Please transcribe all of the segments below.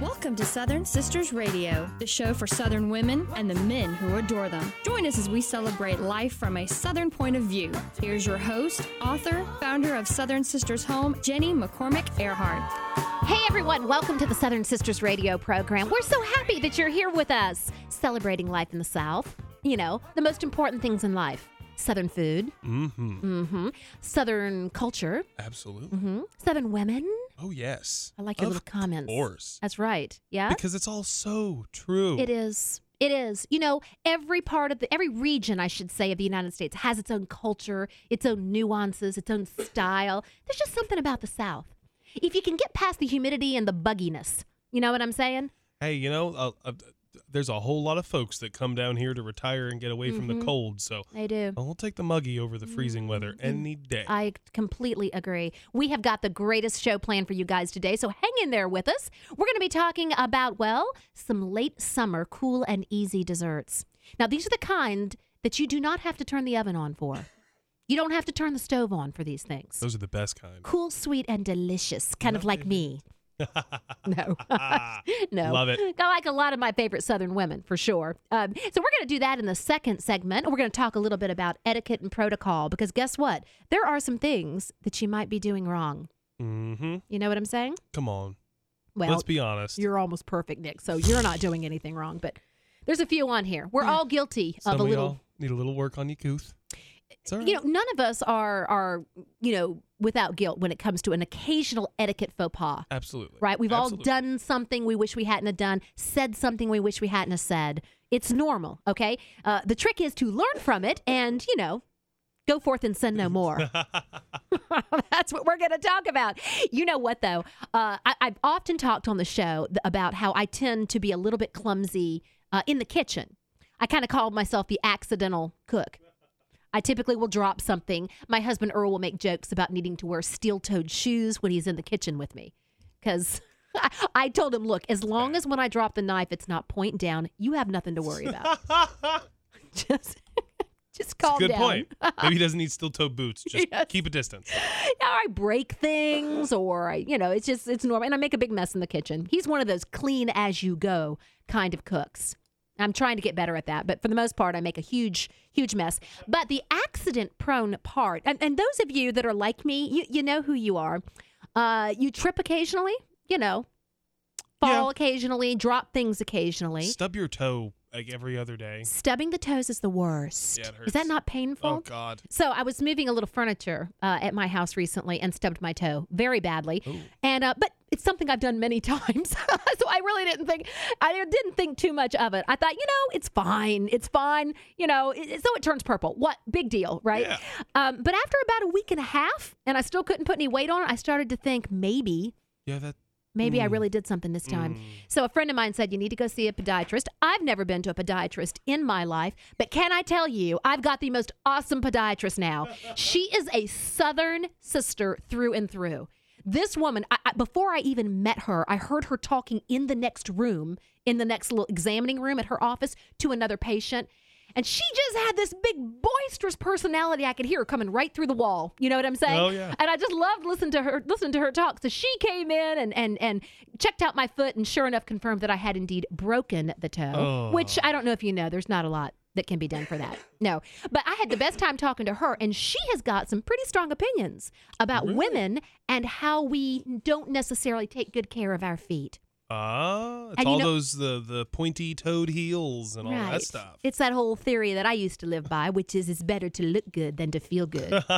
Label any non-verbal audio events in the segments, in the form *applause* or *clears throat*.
Welcome to Southern Sisters Radio, the show for Southern women and the men who adore them. Join us as we celebrate life from a Southern point of view. Here's your host, author, founder of Southern Sisters Home, Jenny McCormick Earhart. Hey everyone, welcome to the Southern Sisters Radio program. We're so happy that you're here with us, celebrating life in the South. You know, the most important things in life Southern food, Mm-hmm. Mm hmm Southern culture, Absolutely. hmm Southern women. Oh yes. I like your Of little comments. Of course. That's right. Yeah. Because it's all so true. It is. It is. You know, every part of the, every region, I should say, of the United States has its own culture, its own nuances, its own style. There's just something about the South. If you can get past the humidity and the bugginess, you know what I'm saying? Hey, you know, uh, uh, there's a whole lot of folks that come down here to retire and get away from Mhm. the cold. So They do. I'll take the muggy over the freezing weather Mm, any day. I completely agree. We have got the greatest show planned for you guys today, so hang in there with us. We're going to be talking about, well, some late summer cool and easy desserts. Now, these are the kind that you do not have to turn the oven on for. You don't have to turn the stove on for these things. Those are the best kind. Cool, sweet, and delicious, kind of like me. *laughs* no, *laughs* no. Love it. I like a lot of my favorite Southern women for sure. Um, so we're going to do that in the second segment. We're going to talk a little bit about etiquette and protocol because guess what? There are some things that you might be doing wrong. Mm-hmm. You know what I'm saying? Come on. Well, Let's be honest. you're almost perfect, Nick. So you're not doing anything wrong, but there's a few on here. We're all guilty Some of a little need a little work on your couth. Right. you know, none of us are are you know without guilt when it comes to an occasional etiquette faux pas. Absolutely. Right? We've Absolutely. all done something we wish we hadn't have done, said something we wish we hadn't have said. It's normal, okay? Uh, the trick is to learn from it and, you know, go forth and sin no more. *laughs* *laughs* That's what we're going to talk about. You know what, though? Uh, I, I've often talked on the show about how I tend to be a little bit clumsy uh, in the kitchen. I kind of call myself the accidental cook. I typically will drop something. My husband Earl will make jokes about needing to wear steel toed shoes when he's in the kitchen with me. Because *laughs* I, told him, look, as long as when I drop the knife, it's not point down, you have nothing to worry about. *laughs* *laughs* just, just calm Good down. point. Maybe he doesn't need steel toe boots. Just Yes. keep a distance. Now I break things, or I, you know, it's just it's normal, and I make a big mess in the kitchen. He's one of those clean as you go kind of cooks. I'm trying to get better at that, but for the most part, I make a huge, huge mess. But the accident-prone part, and, and those of you that are like me, you you know who you are. Uh, you trip occasionally, you know, fall Yeah. occasionally, drop things occasionally. Stub your toe like every other day. Stubbing the toes is the worst. Yeah, it Is that not painful? Oh God. So I was moving a little furniture uh, at my house recently and stubbed my toe very badly. Ooh. And uh, but it's something I've done many *laughs* times, *laughs* so I really didn't think I didn't think too much of it. I thought, you know, it's fine, it's fine. You know, it, so it turns purple. What big deal, right? Yeah. Um, but after about a week and a half, and I still couldn't put any weight on it, I started to think maybe Yeah, that. Maybe I Mm. really did something this time. Mm. So a friend of mine said you need to go see a podiatrist. I've never been to a podiatrist in my life, but can I tell you, I've got the most awesome podiatrist now. *laughs* she is a southern sister through and through. This woman, I, I, before I even met her, I heard her talking in the next room, in the next little examining room at her office to another patient. And she just had this big boisterous personality. I could hear her coming right through the wall. You know what I'm saying? Oh, yeah. And I just loved listening to her listening to her talk. So she came in and and and checked out my foot and sure enough confirmed that I had indeed broken the toe. Oh. Which I don't know if you know, there's not a lot that can be done for that. No. But I had the best time talking to her and she has got some pretty strong opinions about Really? women and how we don't necessarily take good care of our feet. Ah, it's And you all know- those the the pointy toed heels and all right. that stuff. It's that whole theory that I used to live by, which is it's better to look good than to feel good. *laughs*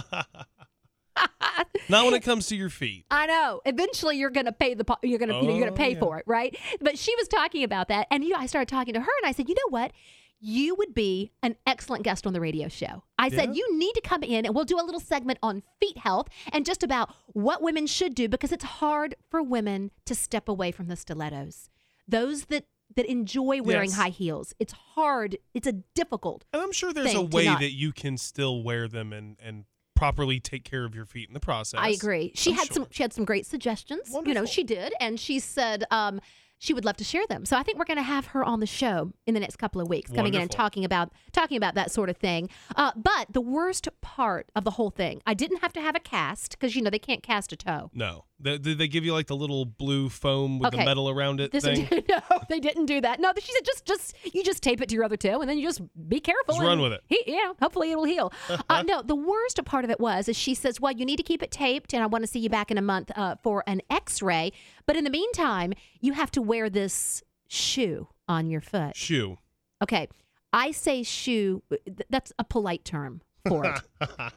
*laughs* Not when it comes to your feet. I know. Eventually, you're gonna pay the po- you're gonna you know, you're gonna Oh, pay yeah. for it, right? But she was talking about that, and you know, I started talking to her, and I said, you know what? You would be an excellent guest on the radio show. I said, you need to come in and we'll do a little segment on feet health and just about what women should do because it's hard for women to step away from the stilettos. Those that that enjoy wearing Yes. high heels, it's hard. It's a difficult. And I'm sure there's a way not- that you can still wear them and and properly take care of your feet in the process. I agree. She I'm had some she had some great suggestions. You know, she did, and she said, um, she would love to share them. So I think we're going to have her on the show in the next couple of weeks, coming in and talking about talking about that sort of thing. Uh, but the worst part of the whole thing, I didn't have to have a cast because you know they can't cast a toe. No. They, did they give you like the little blue foam with Okay. the metal around it This thing? *laughs* no, they didn't do that. No, she said just just you just tape it to your other toe and then you just be careful. Just run with it. He, yeah, hopefully it will heal. *laughs* uh, no, the worst part of it was is she says, well, you need to keep it taped, and I want to see you back in a month uh, for an X-ray. But in the meantime, you have to wear this shoe on your foot. Shoe. Okay, I say shoe. That's a polite term for it. *laughs*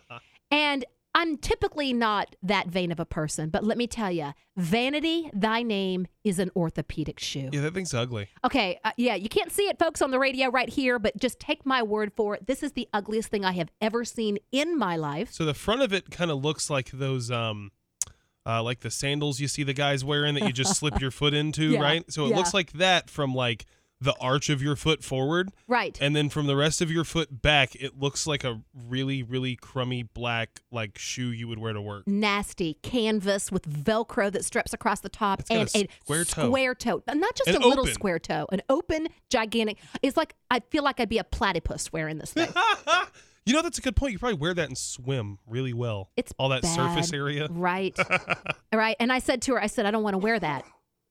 And I'm typically not that vain of a person, but let me tell you, vanity, thy name is an orthopedic shoe. Yeah, that thing's ugly. Okay, uh, yeah, you can't see it, folks, on the radio right here, but just take my word for it. This is the ugliest thing I have ever seen in my life. So the front of it kind of looks like those um uh like the sandals you see the guys wearing that you just slip your foot into, *laughs* Yeah, right? So it yeah. looks like that from like the arch of your foot forward. Right. And then from the rest of your foot back, it looks like a really, really crummy black like shoe you would wear to work. Nasty canvas with Velcro that straps across the top It's and a square toe. square toe. Not just And a little open. square toe, an open, gigantic. It's like I feel like I'd be a platypus wearing this thing. *laughs* you know that's a good point. You probably wear that and swim really well. It's all that surface area. Right. *laughs* right. And I said to her, I said, I don't want to wear that.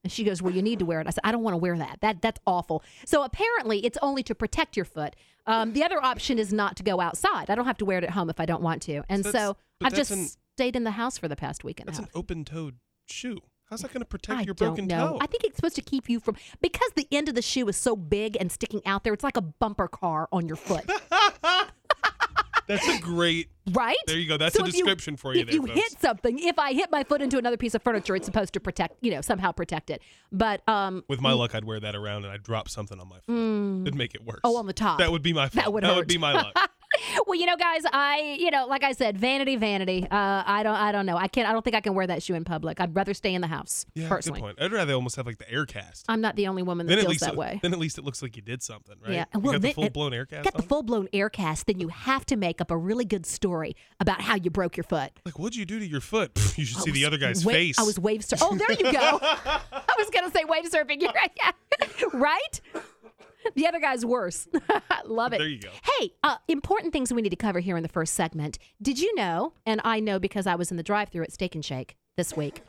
And she goes, Well, you need to wear it. I said, I don't want to wear that. That that's awful. So apparently it's only to protect your foot. Um, the other option is not to go outside. I don't have to wear it at home if I don't want to. And So so, I've just an- stayed in the house for the past week and a That's half. an open-toed shoe. How's that going to protect I your broken know. toe? I think it's supposed to keep you from because the end of the shoe is so big and sticking out there. It's like a bumper car on your foot, *laughs* That's a great. right? There you go. That's So a if you- description for you If there, you folks. hit something, if I hit my foot into another piece of furniture, it's supposed to protect, you know, somehow protect it. But um, With my luck, I'd wear that around and I'd drop something on my foot. It'd make it worse. Oh, on the top. That would be my fault. That would That hurt. would be my luck. *laughs* well, you know, guys, I, you know, like I said, vanity, vanity. Uh, I don't, I don't know. I can't. I don't think I can wear that shoe in public. I'd rather stay in the house Yeah, personally. good point. I'd rather almost have like the air cast. I'm not the only woman that then feels least that way. then at least it looks like you did something, right? Yeah, You well, got the full blown air cast Get the full blown air cast, then you have to make up a really good story about how you broke your foot. Like, what'd you do to your foot? You should I see the other guy's wa- face. I was wave surfing. Oh, there you go. *laughs* I was gonna say wave surfing. *laughs* You're right. Yeah. right? *laughs* The other guy's worse. *laughs* Love it. There you go. Hey, uh, important things we need to cover here in the first segment. Did you know? And I know because I was in the drive-through at Steak and Shake this week.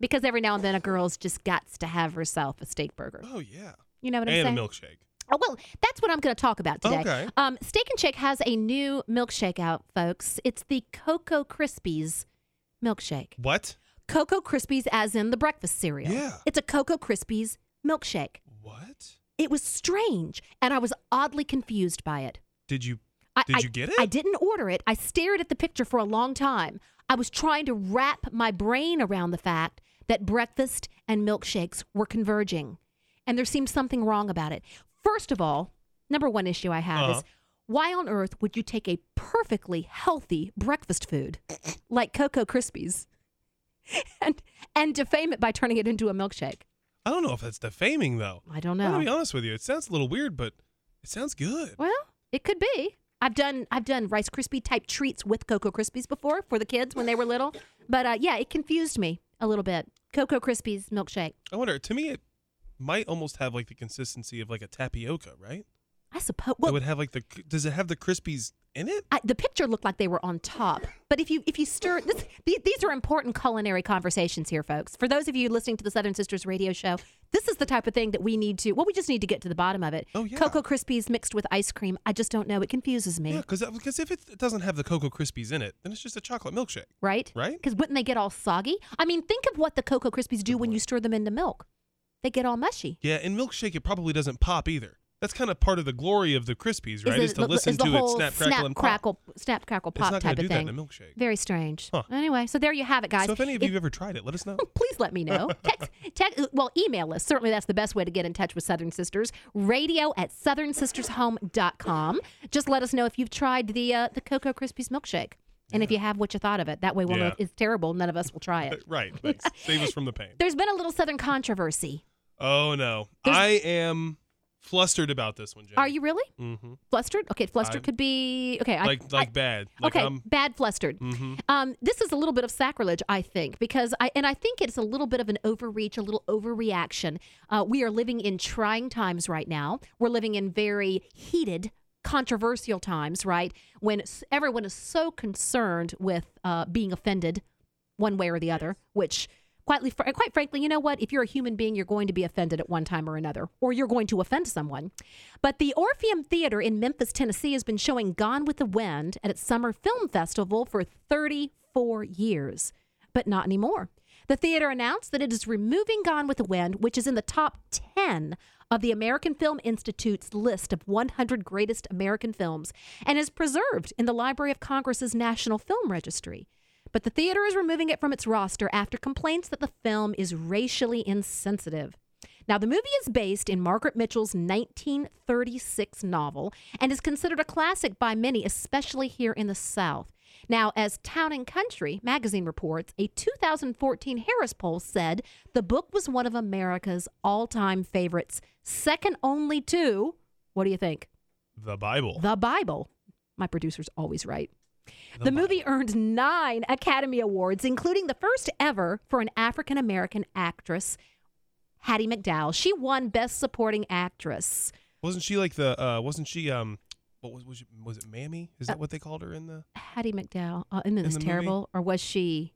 Because every now and then a girl's just got to have herself a steak burger. Oh yeah, You know what I'm saying? and a milkshake. Oh, well, that's what I'm going to talk about today. Okay. Um, Steak and Shake has a new milkshake out, folks. It's the Cocoa Krispies milkshake. What? Cocoa Krispies, as in the breakfast cereal. Yeah. It's a Cocoa Krispies milkshake. What? It was strange, and I was oddly confused by it. Did you? I, Did I- you get it? I didn't order it. I stared at the picture for a long time. I was trying to wrap my brain around the fact that breakfast and milkshakes were converging, and there seemed something wrong about it. First of all, number one issue I have Uh-huh. is why on earth would you take a perfectly healthy breakfast food like Cocoa Krispies *laughs* and and defame it by turning it into a milkshake? I don't know if that's defaming though. I don't I'm know. gonna be honest with you. It sounds a little weird, but it sounds good. Well, it could be. I've done I've done Rice Krispie type treats with Cocoa Krispies before for the kids when they were little, but uh, yeah, it confused me a little bit. Cocoa Krispies milkshake. I wonder. To me, it might almost have like the consistency of like a tapioca, right? I suppose. it would have like the. Does it have the crispies in it? I, the picture looked like they were on top, but if you if you stir this, these, these are important culinary conversations here, folks. For those of you listening to the Southern Sisters radio show, this is the type of thing that we need to. Well, we just need to get to the bottom of it. Oh, yeah. Cocoa Krispies mixed with ice cream. I just don't know. It confuses me. Yeah, because because uh, if it doesn't have the Cocoa Krispies in it, then it's just a chocolate milkshake. right? Right? Because wouldn't they get all soggy? I mean, think of what the Cocoa Krispies do when you stir them into milk. They get all mushy. Yeah, and milkshake it probably doesn't pop either. That's kind of part of the glory of the Krispies, right? it Is, to listen is to it snap, crackle, and pop. crackle, snap, crackle, It's not type do of that thing. in a milkshake. Very strange. Huh. Anyway, so there you have it, guys. So if any of If- you have ever tried it, let us know. *laughs* please let me know. *laughs* Text, text, well, email us. Certainly, that's the best way to get in touch with Southern Sisters. Radio at southernsistershome.com. Just let us know if you've tried the uh, the Cocoa Krispies milkshake. And if you have, what you thought of it. That way we'll know Yeah. if it's terrible. None of us will try it. *laughs* right. Thanks. Save us from the pain. There's been a little Southern controversy. Oh no, There's- I am flustered about this one, Jenny. Are you really Mm-hmm. flustered? Okay, flustered I- could be okay. I- Like I, like bad. Like okay, um, bad flustered. mm-hmm. Um, this is a little bit of sacrilege, I think, because I and I think it's a little bit of an overreach, a little overreaction. Uh, we are living in trying times right now. We're living in very heated, controversial times, right? When everyone is so concerned with uh, being offended, one way or the other. Which, fr- quite frankly, you know what? If you're a human being, you're going to be offended at one time or another, or you're going to offend someone. But the Orpheum Theater in Memphis, Tennessee, has been showing Gone with the Wind at its summer film festival for 34 years, but not anymore. The theater announced that it is removing Gone with the Wind, which is in the top 10 of the American Film Institute's list of 100 greatest American films, and is preserved in the Library of Congress's National Film Registry. But the theater is removing it from its roster after complaints that the film is racially insensitive. Now, the movie is based in Margaret Mitchell's 1936 novel and is considered a classic by many, especially here in the South. Now, as Town and Country magazine reports, a 2014 Harris poll said the book was one of America's all time favorites, second only to, what do you think? The Bible. The Bible. My producer's always right. The, movie earned nine Academy Awards, including the first ever for an African American actress, Hattie McDowell. She won Best Supporting Actress. Wasn't she like the? uh Wasn't she um? What was was, it, was it Mammy? Is that what they called her in the? Hattie McDowell. Uh, isn't this the movie? terrible? Or was she?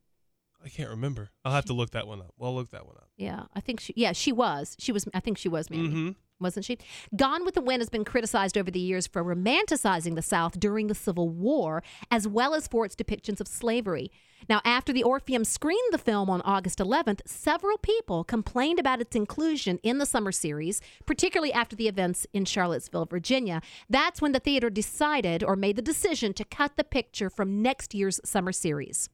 I can't remember. I'll have to look that one up. Well, I'll look that one up. Yeah, I think she. Yeah, she was. She was. I think she was. Maybe. Mm-hmm. Wasn't she? Gone with the Wind has been criticized over the years for romanticizing the South during the Civil War, as well as for its depictions of slavery. Now, after the Orpheum screened the film on August 11th, several people complained about its inclusion in the summer series, particularly after the events in Charlottesville, Virginia. That's when the theater decided or made the decision to cut the picture from next year's summer series.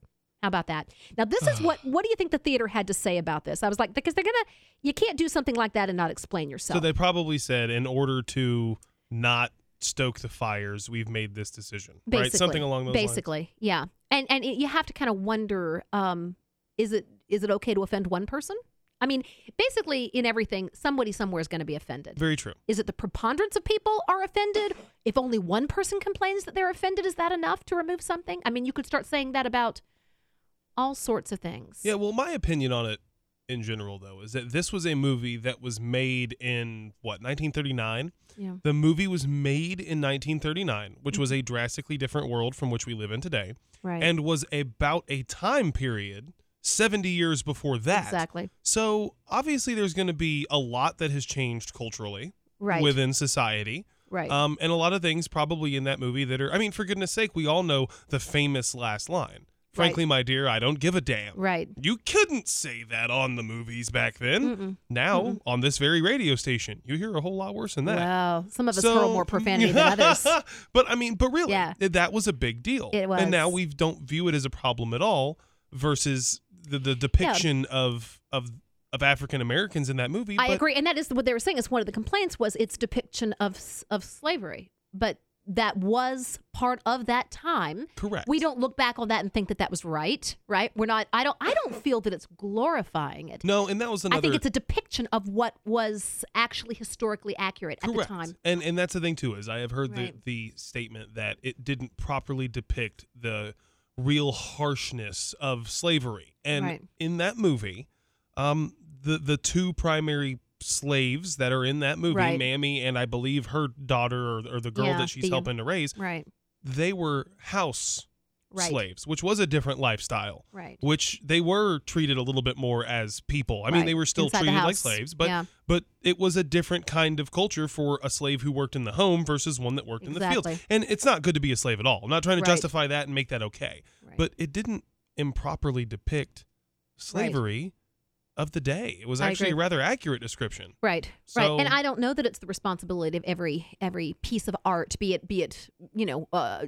How about that? Now, this is what *sighs* what do you think the theater had to say about this? I was like, because they're gonna, you can't do something like that and not explain yourself. So they probably said, in order to not stoke the fires, we've made this decision. basically, right? Something along those lines. basically, yeah. And and it, you have to kind of wonder, um, is it is it okay to offend one person? I mean, basically, in everything, somebody somewhere is going to be offended. Very true. Is it the preponderance of people are offended? If only one person complains that they're offended, is that enough to remove something? I mean, you could start saying that about all sorts of things. Yeah, well, my opinion on it in general, though, is that this was a movie that was made in what 1939. Yeah. The movie was made in 1939, which was a drastically different world from which we live in today, Right. and was about a time period 70 years before that. Exactly. So obviously, there's going to be a lot that has changed culturally Right. within society. right. Um, and a lot of things probably in that movie that are, I mean, for goodness sake, we all know the famous last line. Frankly, my dear, I don't give a damn. right. You couldn't say that on the movies back then. Mm-mm. Now, on this very radio station, you hear a whole lot worse than that. Wow. Some of us So- hurl more profanity than others. *laughs* but I mean, but really, Yeah. th- that was a big deal. It was. And now we don't view it as a problem at all versus the, the depiction of of of African Americans in that movie. I agree, and that is what they were saying. Is one of the complaints was its depiction of of slavery, but that was part of that time. Correct. We don't look back on that and think that that was right. Right? We're not. I don't. I don't feel that it's glorifying it. No, and that was another I think it's a depiction of what was actually historically accurate at the Correct. time. And and that's the thing too is I have heard Right. the the statement that it didn't properly depict the real harshness of slavery. And Right. in that movie, um the the two primary slaves that are in that movie, Right. Mammy and I believe her daughter or, or the girl Yeah, that she's the- helping to raise, Right. they were house Right. slaves, which was a different lifestyle. Right. Which they were treated a little bit more as people. I mean, Right. they were still Inside treated like slaves, but Yeah. but it was a different kind of culture for a slave who worked in the home versus one that worked in the field. And it's not good to be a slave at all. I'm not trying to Right. justify that and make that okay. But it didn't improperly depict slavery of the day. It was actually a rather accurate description. Right, So- right, and I don't know that it's the responsibility of every every piece of art, be it be it you know uh,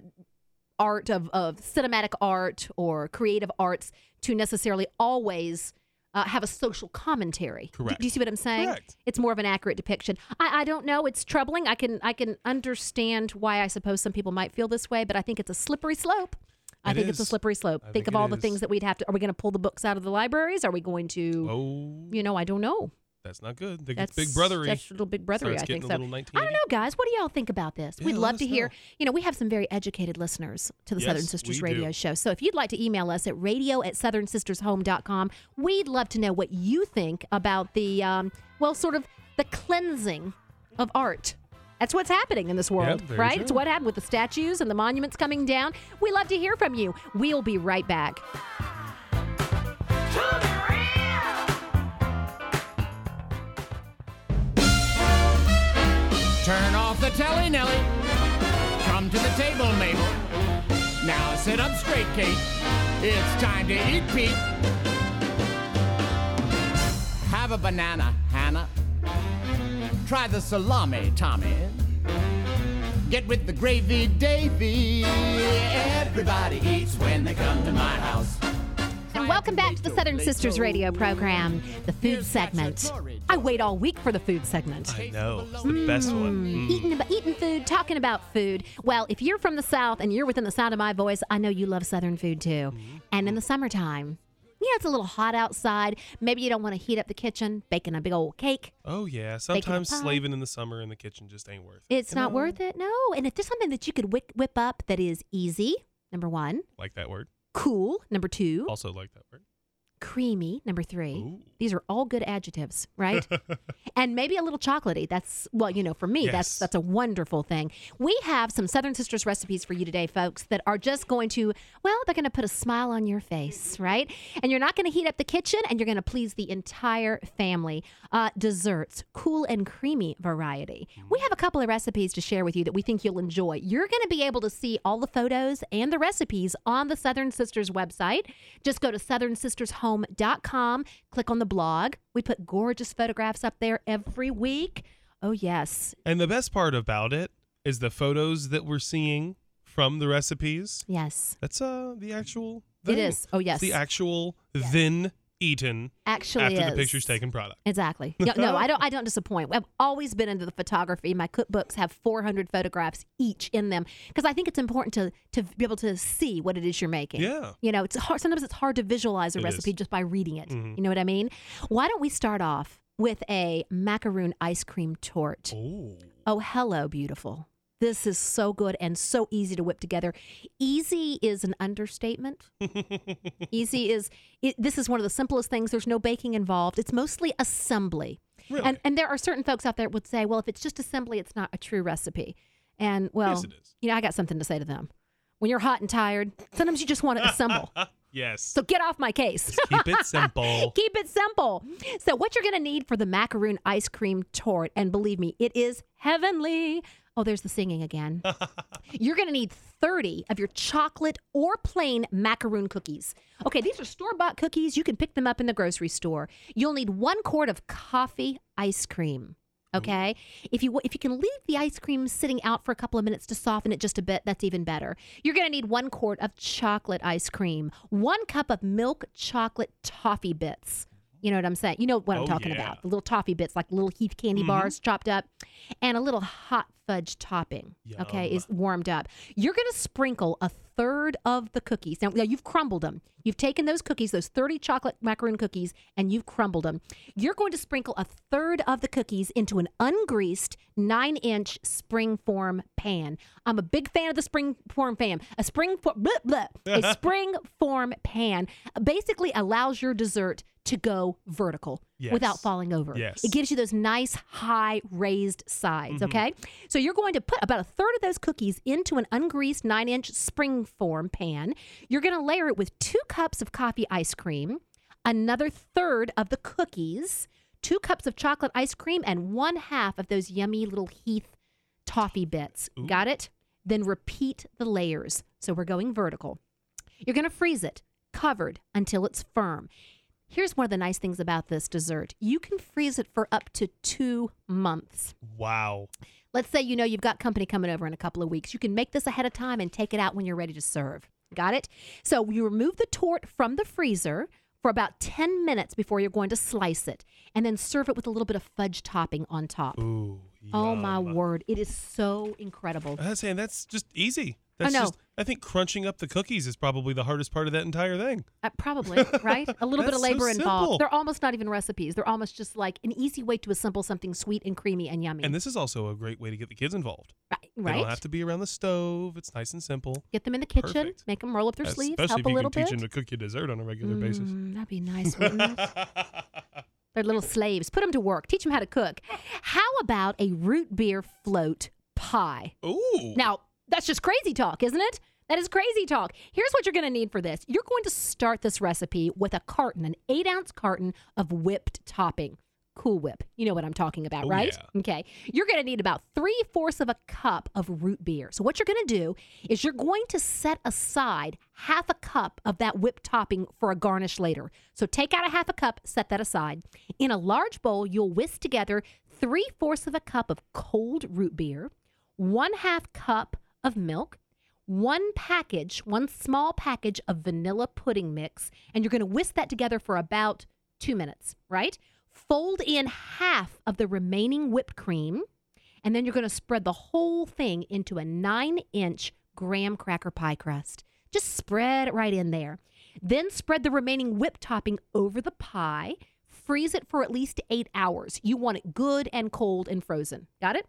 art of of cinematic art or creative arts, to necessarily always uh, have a social commentary. Do- Correct. Do, you see what I'm saying? Correct. It's more of an accurate depiction. I, I don't know. It's troubling. I can I can understand why I suppose some people might feel this way, but I think it's a slippery slope. I It think it's a slippery slope. I think think of all the things that we'd have to. Are we going to pull the books out of the libraries? Are we going to? Oh. You know, I don't know. That's not good. That That's big brothery. That's a little big brothery. I think so. I don't know, guys. What do y'all think about this? Yeah, We'd love to hear. know. You know, we have some very educated listeners to the Yes, Southern Sisters Radio do. Show. So if you'd like to email us at radio at southernsistershome.com, we'd love to know what you think about the, um, well, sort of the cleansing of art. That's what's happening in this world, very right? It's what happened with the statues and the monuments coming down. We love to hear from you. We'll be right back. Turn off the telly, Nelly. Come to the table, Mabel. Now sit up straight, Kate. It's time to eat, Pete. Have a banana, Hannah. Try the salami, Tommy. Get with the gravy, Davy. Everybody eats when they come to my house. And welcome back to the Southern Sisters Radio program, the food segment. I wait all week for the food segment. I know. It's the best one. Mm. Eating, about, eating food, talking about food. Well, if you're from the South and you're within the sound of my voice, I know you love Southern food too. And in the summertime, yeah, it's a little hot outside. Maybe you don't want to heat up the kitchen, baking a big old cake. Oh yeah. Sometimes slaving in the summer in the kitchen just ain't worth it. It's not know? worth it, no. And if there's something that you could whip, whip up that is easy, number one, Like that word. cool, number two, Also like that word. Creamy, number three. Ooh. These are all good adjectives, right? *laughs* and maybe a little chocolatey. That's well, you know, for me, that's Yes. that's a wonderful thing. We have some Southern Sisters recipes for you today, folks, that are just going to well, they're going to put a smile on your face, right? And you're not going to heat up the kitchen, and you're going to please the entire family. Uh, desserts, cool and creamy variety. We have a couple of recipes to share with you that we think you'll enjoy. You're going to be able to see all the photos and the recipes on the Southern Sisters website. Just go to southernsistershome.com, click on the blog. We put gorgeous photographs up there every week. Oh, yes. And the best part about it is the photos that we're seeing from the recipes. Yes. That's uh the actual. It thing. is. Oh, yes. It's the actual then eaten Actually, after the picture's taken product. Exactly. *laughs* No, no, I don't. I don't disappoint. I've always been into the photography. My cookbooks have 400 photographs each in them because I think it's important to to be able to see what it is you're making. Yeah. You know, it's hard. Sometimes it's hard to visualize a It recipe is. just by reading it. Mhm. You know what I mean? Why don't we start off with a macaroon ice cream torte? Oh. Oh, hello, beautiful. This is so good and so easy to whip together. Easy is an understatement. *laughs* easy is it, this is one of the simplest things. There's no baking involved. It's mostly assembly. Really? And and there are certain folks out there that would say, well, if it's just assembly, it's not a true recipe. And well, Yes, you know, I got something to say to them. When you're hot and tired, sometimes you just want to assemble. *laughs* yes. So get off my case. Just Keep it simple. *laughs* Keep it simple. So, what you're going to need for the macaroon ice cream torte, and believe me, it is heavenly. Oh, there's the singing again. *laughs* you're going to need 30 of your chocolate or plain macaroon cookies. Okay, these are store bought cookies. You can pick them up in the grocery store. You'll need one quart of coffee ice cream. Okay, if you if you can leave the ice cream sitting out for a couple of minutes to soften it just a bit, that's even better. You're going to need one quart of chocolate ice cream, one cup of milk chocolate toffee bits. You know what I'm saying? You know what I'm Oh, talking yeah. about. The little toffee bits, like little Heath candy mm-hmm. bars chopped up, and a little hot fudge topping. Okay, is warmed up. You're going to sprinkle a third of the cookies. Now, now, you've crumbled them. You've taken those cookies, those 30 chocolate macaroon cookies, and you've crumbled them. You're going to sprinkle a third of the cookies into an ungreased nine inch spring form pan. I'm a big fan of the spring form pan. A spring for, blah, blah, a *laughs* spring form pan basically allows your dessert to go vertical Yes. without falling over. Yes. It gives you those nice high raised sides, mm-hmm. okay? So you're going to put about a third of those cookies into an ungreased nine inch spring form pan. You're going to layer it with two cups of coffee ice cream, another third of the cookies, two cups of chocolate ice cream, and one half of those yummy little Heath toffee bits. Got it? Then repeat the layers. So we're going vertical. You're going to freeze it covered until it's firm. Here's one of the nice things about this dessert you can freeze it for up to two months. Wow. Let's say you know you've got company coming over in a couple of weeks. You can make this ahead of time and take it out when you're ready to serve. Got it? So you remove the torte from the freezer for about 10 minutes before you're going to slice it and then serve it with a little bit of fudge topping on top. Ooh. Oh my word, it is so incredible. I was saying that's just easy. That's no. just I think crunching up the cookies is probably the hardest part of that entire thing. Uh, probably, *laughs* right? A little bit of That's so labor involved. simple. They're almost not even recipes. They're almost just like an easy way to assemble something sweet and creamy and yummy. And this is also a great way to get the kids involved. right? They don't have to be around the stove. It's nice and simple. Get them in the kitchen, Perfect. make them roll up their sleeves, Especially help if a you little can bit. teach them to cook you dessert on a regular basis. Mm, that'd be nice? *laughs* They're little slaves. Put them to work. Teach them how to cook. How about a root beer float pie? Ooh. Now, that's just crazy talk, isn't it? That is crazy talk. Here's what you're going to need for this you're going to start this recipe with a carton, an eight ounce carton of whipped topping. Cool Whip. You know what I'm talking about, Oh, right? yeah. Okay. You're going to need about three fourths of a cup of root beer. So, what you're going to do is you're going to set aside half a cup of that whipped topping for a garnish later. So, take out a half a cup, set that aside. In a large bowl, you'll whisk together three fourths of a cup of cold root beer, one half cup of milk, one package, one small package of vanilla pudding mix, and you're going to whisk that together for about two minutes, right? Fold in half of the remaining whipped cream, and then you're going to spread the whole thing into a nine inch graham cracker pie crust. Just spread it right in there. Then spread the remaining whipped topping over the pie. Freeze it for at least eight hours. You want it good and cold and frozen. Got it?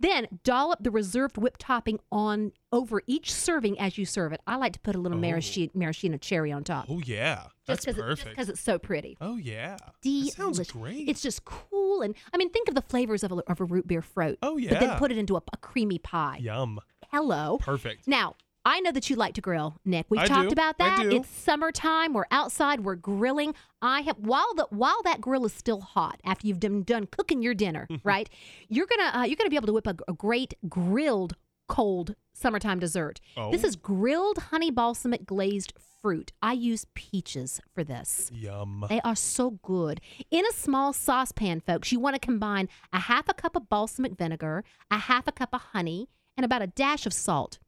Then dollop the reserved whipped topping on over each serving as you serve it. I like to put a little Oh. maraschino, maraschino cherry on top. Oh yeah. That's just perfect. because it's so pretty. oh yeah. That sounds great. It's just cool and I mean, think of the flavors of a, of a root beer float. Oh, yeah, But then put it into a, a creamy pie. Yum. Hello. Perfect. Now, I know that you like to grill, Nick. We've I talked do. about that. It's summertime. We're outside. We're grilling. I have while the while that grill is still hot after you've done, done cooking your dinner, *laughs* right? You're gonna uh, you're gonna be able to whip a, a great grilled cold summertime dessert. Oh. This is grilled honey balsamic glazed fruit. I use peaches for this. Yum. They are so good. In a small saucepan, folks, you want to combine a half a cup of balsamic vinegar, a half a cup of honey, and about a dash of salt.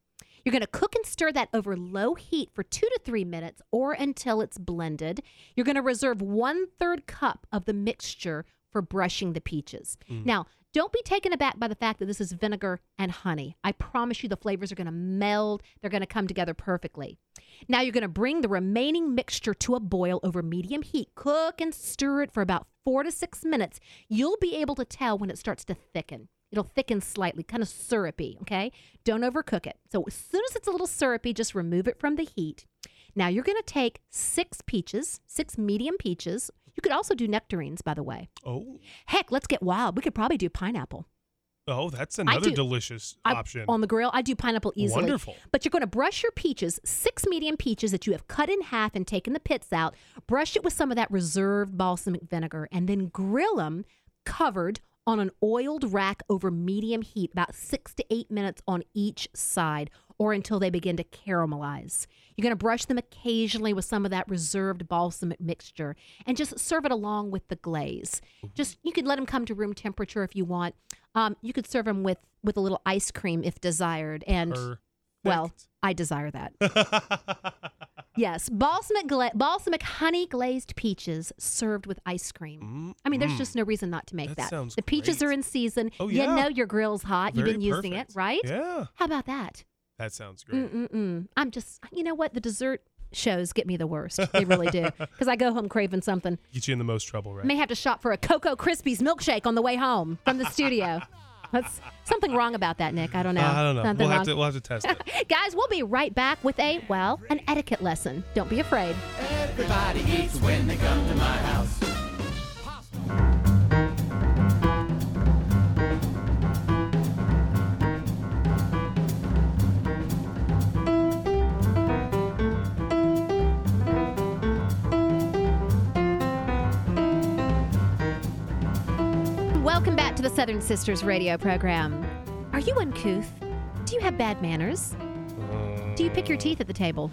You're going to cook and stir that over low heat for two to three minutes or until it's blended. You're going to reserve one third cup of the mixture for brushing the peaches. Mm. Now, don't be taken aback by the fact that this is vinegar and honey. I promise you the flavors are going to meld, they're going to come together perfectly. Now, you're going to bring the remaining mixture to a boil over medium heat. Cook and stir it for about four to six minutes. You'll be able to tell when it starts to thicken. It'll thicken slightly, kind of syrupy, okay? Don't overcook it. So, as soon as it's a little syrupy, just remove it from the heat. Now, you're going to take six peaches, six medium peaches. You could also do nectarines, by the way. Oh. Heck, let's get wild. We could probably do pineapple. Oh, that's another do- delicious I- option. on the grill. I do pineapple easily. Wonderful. But you're going to brush your peaches, six medium peaches that you have cut in half and taken the pits out. Brush it with some of that reserved balsamic vinegar and then grill them covered on an oiled rack over medium heat, about six to eight minutes on each side or until they begin to caramelize. You're going to brush them occasionally with some of that reserved balsamic mixture and just serve it along with the glaze. Just you could let them come to room temperature if you want. Um, you could serve them with with a little ice cream if desired. And well, I desire that. *laughs* yes, balsamic gla- balsamic honey glazed peaches served with ice cream. I mean, there's just mm-hmm. no reason not to make That that. the peaches great. are in season. Oh, yeah. You know your grill's hot. You've Very been using perfect. it, right? Yeah. How about that? That sounds great. Mm-mm-mm. I'm just, you know what? The dessert shows get me the worst. They really do. *laughs* Because I go home craving something. Get you in the most trouble, right? May have to shop for a Cocoa Krispies milkshake on the way home from the studio. *laughs* That's something wrong about that, Nick. I don't know. Uh, I don't know. Something We'll have to we'll have to test it. *laughs* Guys, we'll be right back with a, well, an etiquette lesson. Don't be afraid. Everybody eats when they come to my house. Southern Sisters radio program. Are you uncouth? Do you have bad manners? Do you pick your teeth at the table?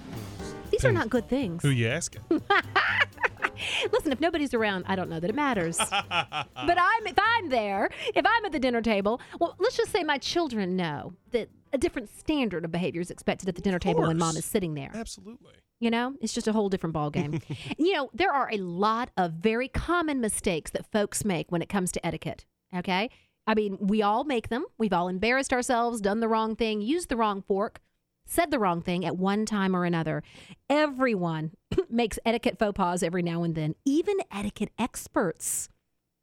These are not good things. Who you asking? *laughs* Listen, if nobody's around, I don't know that it matters. *laughs* but I'm if I'm there, if I'm at the dinner table, well, let's just say my children know that a different standard of behavior is expected at the dinner table when mom is sitting there. Absolutely. You know, it's just a whole different ball game. *laughs* you know, there are a lot of very common mistakes that folks make when it comes to etiquette. Okay, I mean, we all make them. We've all embarrassed ourselves, done the wrong thing, used the wrong fork. said the wrong thing at one time or another. Everyone *clears throat* makes etiquette faux pas every now and then, even etiquette experts.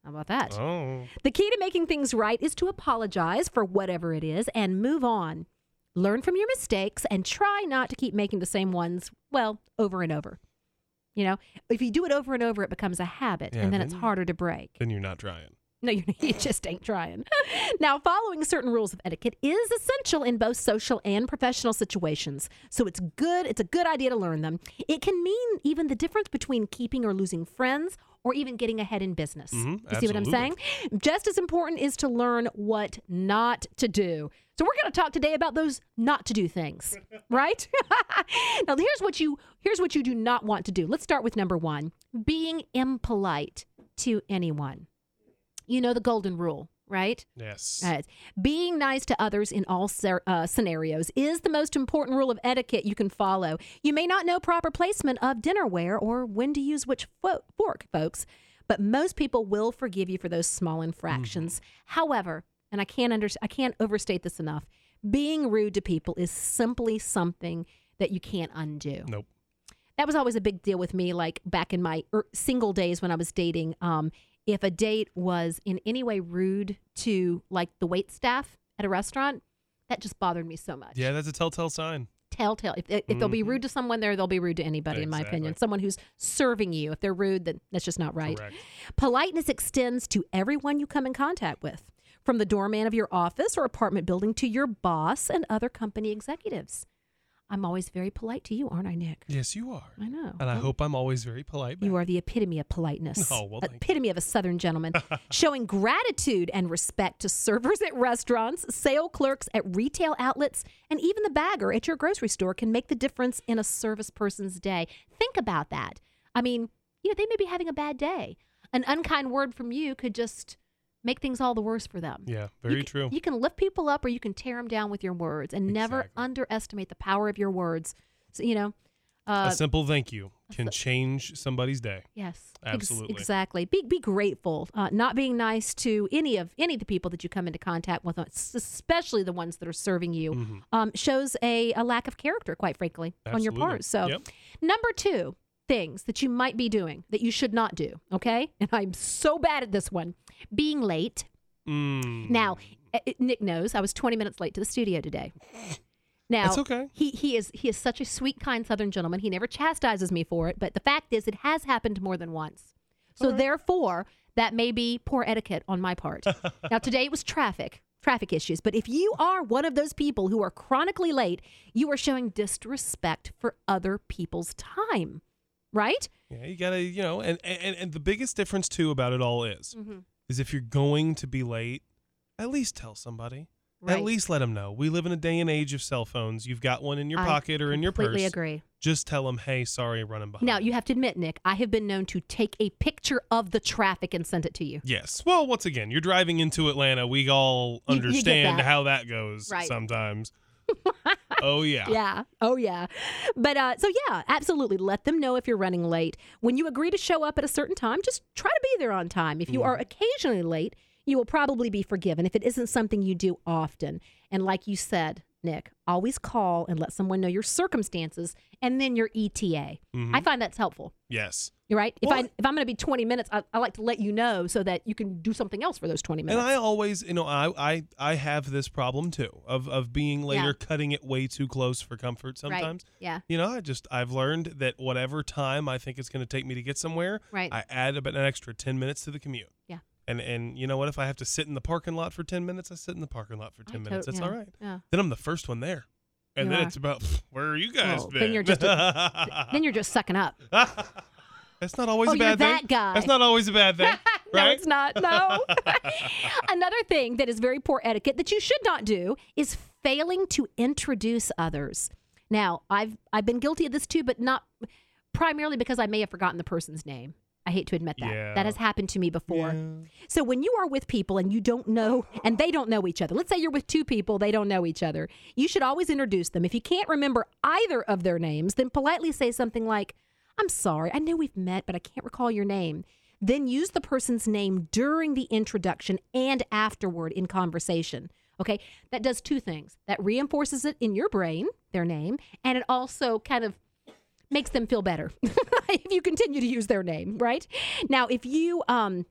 How about that? Oh. The key to making things right is to apologize for whatever it is and move on. Learn from your mistakes and try not to keep making the same ones, well, over and over. You know, if you do it over and over, it becomes a habit Yeah, and then then it's harder to break. Then you're not trying. No, you, *laughs* you just ain't trying. now, following certain rules of etiquette is essential in both social and professional situations. So it's good, it's a good idea to learn them. It can mean even the difference between keeping or losing friends or even getting ahead in business. Mhm, you see what I'm saying? Just as important is to learn what not to do. So we're going to talk today about those not to do things, *laughs* right? *laughs* now here's what you here's what you do not want to do. Let's start with number 1, being impolite to anyone. You know the golden rule, right? Yes. Being nice to others in all ser- uh, scenarios is the most important rule of etiquette you can follow. You may not know proper placement of dinnerware or when to use which fo- fork, folks, but most people will forgive you for those small infractions. However, and I can't under- I can't overstate this enough, being rude to people is simply something that you can't undo Nope. that was always a big deal with me like back in my er, single days when i was dating um if a date was in any way rude to like the wait staff at a restaurant that just bothered me so much. Yeah, that's a telltale sign. telltale. If, if they'll be mm-hmm. rude to someone there they'll be rude to anybody in my opinion. Someone who's serving you. If they're rude then that's just not right. Correct. Politeness extends to everyone you come in contact with, from the doorman of your office or apartment building to your boss and other company executives. I'm always very polite to you, aren't I, Nick? Yes, you are. I know. And I hope I'm always very polite. you are the epitome of politeness. *laughs* Oh, well, thank you. epitome of a Southern gentleman, *laughs* showing gratitude and respect to servers at restaurants, sale clerks at retail outlets, and even the bagger at your grocery store can make the difference in a service person's day. Think about that. I mean, you know, they may be having a bad day. An unkind word from you could just make things all the worse for them. Yeah, You very can- true. You can lift people up or you can tear them down with your words, and never underestimate the power of your words. So, you know, uh, a simple thank you can change somebody's day. Yes, ex- Absolutely. exactly. Be be grateful. Uh, not being nice to any of any of the people that you come into contact with, uh, especially the ones that are serving you, Mm-hmm. um, shows a, a lack of character, quite frankly, on your part. So, Yep. number two things that you might be doing that you should not do. Okay, and I'm so bad at this one: being late. Mm. Now, uh, uh, Nick knows I was 20 minutes late to the studio today. Now, That's okay. He he is he is such a sweet, kind Southern gentleman. He never chastises me for it, but the fact is, it has happened more than once. So therefore, that may be poor etiquette on my part. *laughs* now, today it was traffic. Traffic issues. But if you are one of those people who are chronically late, you are showing disrespect for other people's time, right? Yeah, you gotta, you know, and and and the biggest difference too about it all is, Mm-hmm. is if you're going to be late, at least tell somebody. Right. At least let them know. We live in a day and age of cell phones. You've got one in your I pocket or in your purse. Completely agree. Just tell them, hey, sorry, running behind. Now, you have to admit, Nick, I have been known to take a picture of the traffic and send it to you. Yes. Well, once again, you're driving into Atlanta. We all You- you understand that. how that goes Right. sometimes. *laughs* oh yeah. Yeah. Oh, yeah. But uh, so, yeah, absolutely. Let them know if you're running late. When you agree to show up at a certain time, just try to be there on time. If you are occasionally late, you will probably be forgiven if it isn't something you do often. And like you said, Nick, always call and let someone know your circumstances and then your ETA. I mm-hmm. find that's helpful. Yes. You're right. If Well- I if I'm going to be 20 minutes, I, I like to let you know so that you can do something else for those 20 minutes. And I always, you know, I I I have this problem too of of being later, Yeah. cutting it way too close for comfort Right. sometimes. Yeah. You know, I just I've learned that whatever time I think it's going to take me to get somewhere, Right. I add about an extra 10 minutes to the commute. Yeah. And and you know what? If I have to sit in the parking lot for 10 minutes, I sit in the parking lot for 10 tot- minutes. That's yeah, all right. Yeah. Then I'm the first one there. And You then are. it's about where are you guys been? then you're just a- then you're just sucking up. *laughs* That's not always Oh, a bad thing. that guy. That's not always a bad thing, *laughs* no, right? it's not. No. *laughs* Another thing that is very poor etiquette that you should not do is failing to introduce others. Now, I've I've been guilty of this too, but not primarily because I may have forgotten the person's name. I hate to admit that. Yeah. That has happened to me before. Yeah. So when you are with people and you don't know and they don't know each other. Let's say you're with two people, they don't know each other. You should always introduce them. If you can't remember either of their names, then politely say something like, "I'm sorry. I know we've met, but I can't recall your name." Then use the person's name during the introduction and afterward in conversation. Okay, that does two things. That reinforces it in your brain, their name, and it also kind of makes them feel better *laughs* if you continue to use their name, right? Now, if you um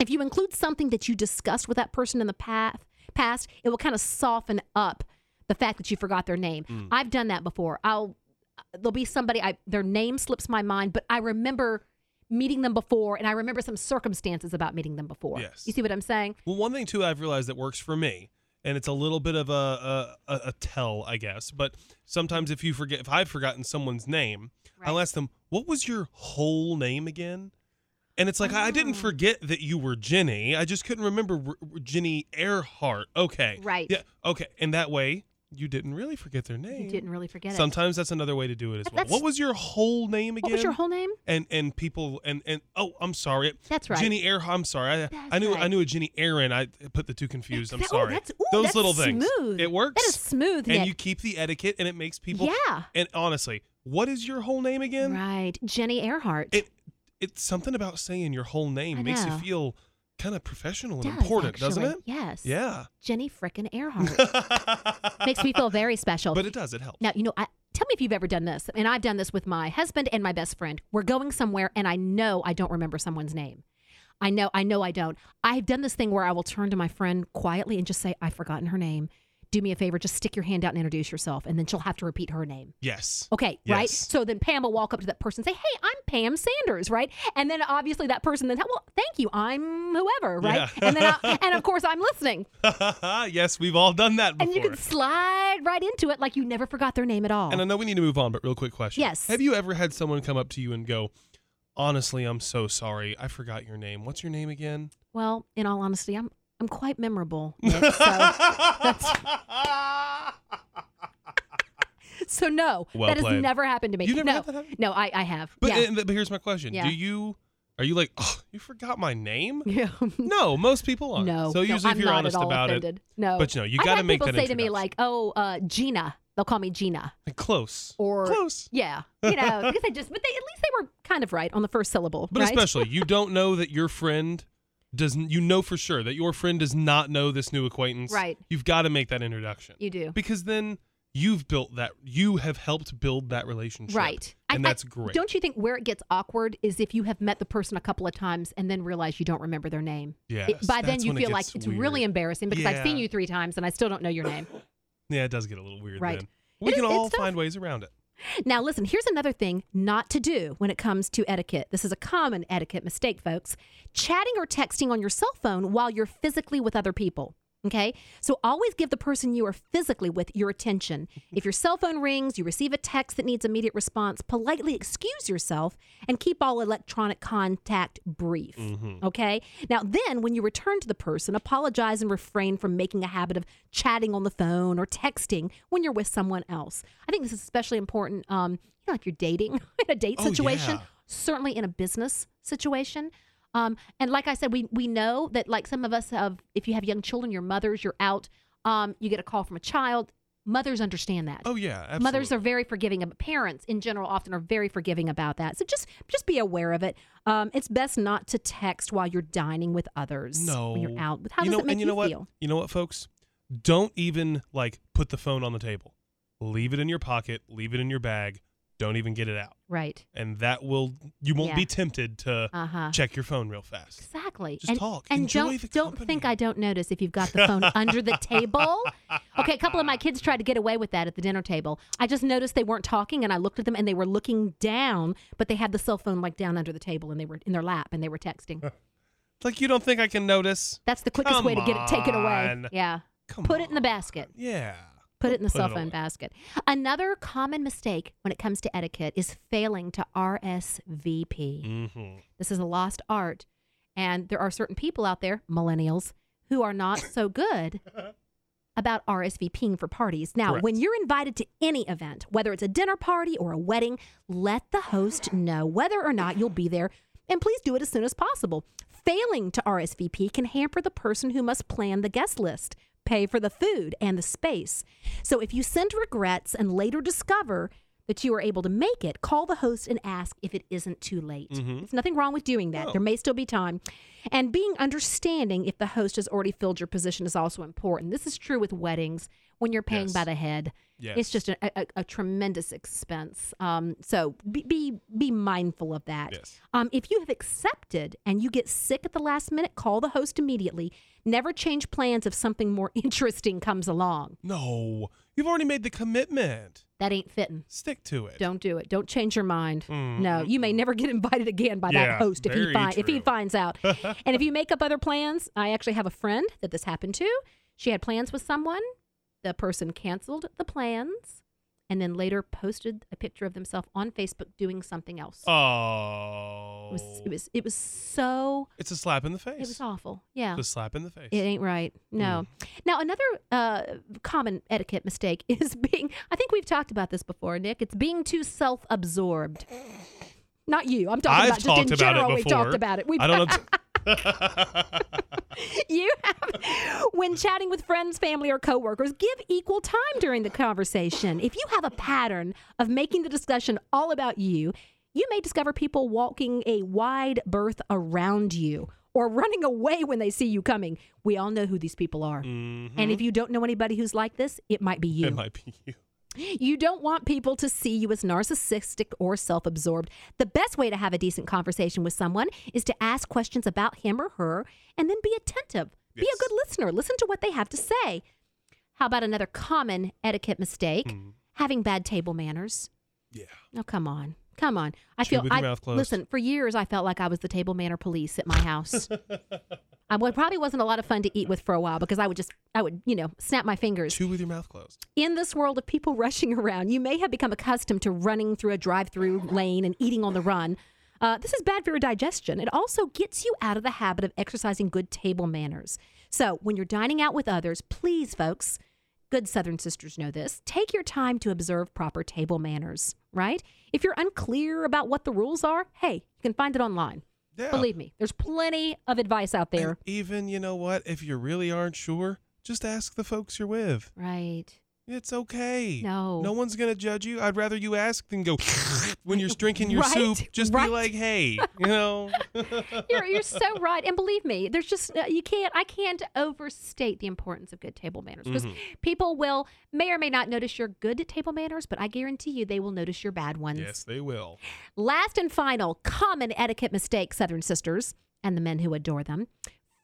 if you include something that you discussed with that person in the path, past, it will kind of soften up the fact that you forgot their name. Mm. I've done that before. I'll there'll be somebody I their name slips my mind, but I remember meeting them before and I remember some circumstances about meeting them before. Yes. You see what I'm saying? Well, one thing too I've realized that works for me, and it's a little bit of a a, a, tell, I guess. But sometimes if you forget, if I've forgotten someone's name, I'll ask them, "What was your whole name again?" And it's like I I didn't Oh. forget that you were Jenny. I just couldn't remember Jenny Earhart. Okay. Right. Yeah. Okay. And that way, you didn't really forget their name. You didn't really forget it. Sometimes that's another way to do it as well. that's- What was your whole name again? What was your whole name? and and people and and oh, I'm sorry. That's right. Jenny Air. I'm sorry. I, That's I knew I knew a Jenny Aaron. I put the two confused. I'm That- oh, sorry. that's- ooh, Those that's little things. smooth. It works. That is smooth, And Nick. you keep the etiquette, and it makes people. Yeah. And honestly, what is your whole name again? Right. Jenny Earhart. It it's something about saying your whole name I makes you feel kind of professional and Does, important, doesn't it? Yes. Yeah. Jenny frickin' Earhart. *laughs* Makes me feel very special. But it does. It helps. Now, you know, I, tell me if you've ever done this. And I've done this with my husband and my best friend. We're going somewhere and I know I don't remember someone's name. I know, I know I don't. I've done this thing where I will turn to my friend quietly and just say, I've forgotten her name. Do me a favor, just stick your hand out and introduce yourself. And then she'll have to repeat her name. yes. Okay, right? So then Pam will walk up to that person and say, Hey, I'm Pam Sanders, right? And then obviously that person then, Well, thank you. I'm whoever, right? Yeah. And then, I, *laughs* and of course, I'm listening. *laughs* yes, we've all done that before. And you can slide right into it like you never forgot their name at all. And I know we need to move on, but real quick question. Yes. Have you ever had someone come up to you and go, honestly, I'm so sorry. I forgot your name. What's your name again? Well, in all honesty, I'm I'm quite memorable. Nick, so, *laughs* so no, Well that has never happened to me. You never no, had that happen? no, I, I have. But, yeah. and- but here's my question. Yeah. Do you, are you like, oh, you forgot my name? *laughs* yeah. No, most people aren't. no. So no, usually I'm if you're not honest at all about offended. No. But, you know, you I've gotta had make people that say to me introduction. like, "Oh, uh, Gina." They'll call me Gina. it, close. Or Close. Yeah, you know, because they just, but they at least they were kind of right on the first syllable, But right? especially, *laughs* you don't know that your friend doesn't, you know for sure that your friend does not know this new acquaintance. Right. You've got to make that introduction. you do. Because then you've built that, you have helped build that relationship. Right. And I- I- that's great. Don't you think where it gets awkward is if you have met the person a couple of times and then realize you don't remember their name? It- by then you when it feel like it's weird. really embarrassing because I've seen you three times and I still don't know your name. *laughs* Yeah, it does get a little weird Right. then. We It can is- all find ways around it. Now, listen, here's another thing not to do when it comes to etiquette. This is a common etiquette mistake, folks. Chatting or texting on your cell phone while you're physically with other people. Okay. So always give the person you are physically with your attention. If your cell phone rings, you receive a text that needs immediate response, politely excuse yourself and keep all electronic contact brief. Okay. Now, then when you return to the person, apologize and refrain from making a habit of chatting on the phone or texting when you're with someone else. I think this is especially important, um, you know, if you're dating *laughs* in a date Oh, situation, yeah. certainly in a business situation. Um, and like I said, we we know that like some of us have, if you have young children, your mothers, you're out, um, you get a call from a child. Mothers understand that. Oh, yeah. Absolutely. Mothers are very forgiving. Of, parents in general often are very forgiving about that. So just just be aware of it. Um, it's best not to text while you're dining with others. No. when you're out. How you does know, it make and you know what? feel? You know what, folks? Don't even like put the phone on the table. Leave it in your pocket. Leave it in your bag. Don't even get it out. Right. And that will you won't Yeah. be tempted to Uh huh. check your phone real fast. Exactly. Just and, talk. And Enjoy don't don't think I don't notice if you've got the phone *laughs* under the table. Okay, a couple of my kids tried to get away with that at the dinner table. I just noticed they weren't talking, and I looked at them, and they were looking down, but they had the cell phone like down under the table, and they were in their lap, and they were texting. *laughs* Like you don't think I can notice? That's the quickest way to get it taken away. on. Yeah. Come Put it in the basket. Yeah. Put it in the Put cell phone away. basket. Another common mistake when it comes to etiquette is failing to RSVP. Mm-hmm. This is a lost art. And there are certain people out there, millennials, who are not *laughs* so good about RSVPing for parties. Now, Correct. when you're invited to any event, whether it's a dinner party or a wedding, let the host know whether or not you'll be there. And please do it as soon as possible. Failing to RSVP can hamper the person who must plan the guest list, pay for the food and the space. So if you send regrets and later discover that you are able to make it, call the host and ask if it isn't too late. Mhm. There's nothing wrong with doing that. No. There may still be time. And being understanding if the host has already filled your position is also important. This is true with weddings when you're paying by the head. Yes. It's just a, a, a tremendous expense. Um, so be, be be mindful of that. Yes. Um, if you have accepted and you get sick at the last minute, call the host immediately. Never change plans if something more *laughs* interesting comes along. No, you've already made the commitment. That ain't fitting. Stick to it. Don't do it. Don't change your mind. Mm, no, you may never get *laughs* invited again by Yeah, that host if he if he finds out. *laughs* and if you make up other plans, I actually have a friend that this happened to. She had plans with someone. The person canceled the plans and then later posted a picture of themselves on Facebook doing something else. Oh, It was it was it was so it's a slap in the face. it was awful. Yeah. It's a slap in the face. It ain't right. No. Mm. Now, another uh, common etiquette mistake *laughs* is being, I think we've talked about this before, Nick. It's being too self absorbed. Not you. I'm talking I've about just talked in about general. We've talked about it. We've, I don't *laughs* know. *laughs* you have, when chatting with friends, family, or coworkers, give equal time during the conversation. If you have a pattern of making the discussion all about you, you may discover people walking a wide berth around you or running away when they see you coming. We all know who these people are. And if you don't know anybody who's like this, it might be you. Mm-hmm. It might be you. You don't want people to see you as narcissistic or self absorbed. The best way to have a decent conversation with someone is to ask questions about him or her and then be attentive. Be a good listener. Listen to what they have to say. How about another common etiquette mistake? Hmm. Having bad table manners. Yeah. Oh, come on. Come on. I Chew feel with your I mouth closed. listen, for years I felt like I was the table manner police at my house. *laughs* I would, probably wasn't a lot of fun to eat with for a while because I would just I would, you know, snap my fingers. Chew with your mouth closed. In this world of people *laughs* rushing around, you may have become accustomed to running through a drive through lane and eating on the run. Uh, this is bad for your digestion. It also gets you out of the habit of exercising good table manners. So, when you're dining out with others, please, folks, good Southern sisters know this, take your time to observe proper table manners, right? If you're unclear about what the rules are, hey, you can find it online. Yeah. Believe me, there's plenty of advice out there. And even you know what? If you really aren't sure, just ask the folks you're with. right. It's okay. No. No one's gonna judge you. I'd rather you ask than go *laughs* when you're *laughs* drinking your Right, soup. Just right. be like, hey, *laughs* you know. you're, you're so right and believe me there's just uh, you can't i can't overstate the importance of good table manners because Mhm. people will may or may not notice your good table manners but i guarantee you they will notice your bad ones yes, they will. last and final common etiquette mistake southern sisters and the men who adore them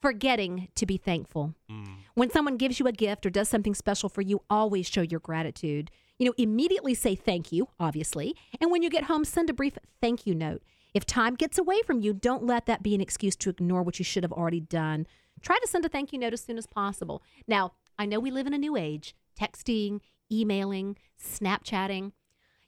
forgetting to be thankful Mm. when someone gives you a gift or does something special for you, always show your gratitude. You know, immediately say thank you, obviously. And when you get home, send a brief thank you note. If time gets away from you, don't let that be an excuse to ignore what you should have already done. Try to send a thank you note as soon as possible. Now, I know we live in a new age texting, emailing, Snapchatting.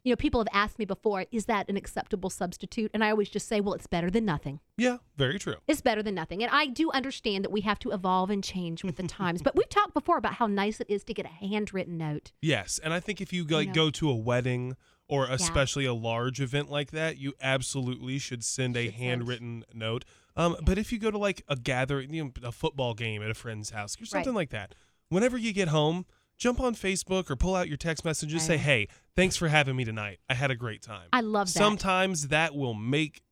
You know, people have asked me before, is that an acceptable substitute? And I always just say, well, it's better than nothing. Yeah, very true. It's better than nothing. And I do understand that we have to evolve and change with the *laughs* times. But we've talked before about how nice it is to get a handwritten note. Yes, and I think if you like know. go to a wedding or especially a large event like that, you absolutely should send a Should send. handwritten note. Um, but if you go to like a gathering, you know, a football game at a friend's house or something like that, whenever you get home, jump on Facebook or pull out your text messages. And say, "Hey, thanks for having me tonight. I had a great time." I love that. Sometimes that will make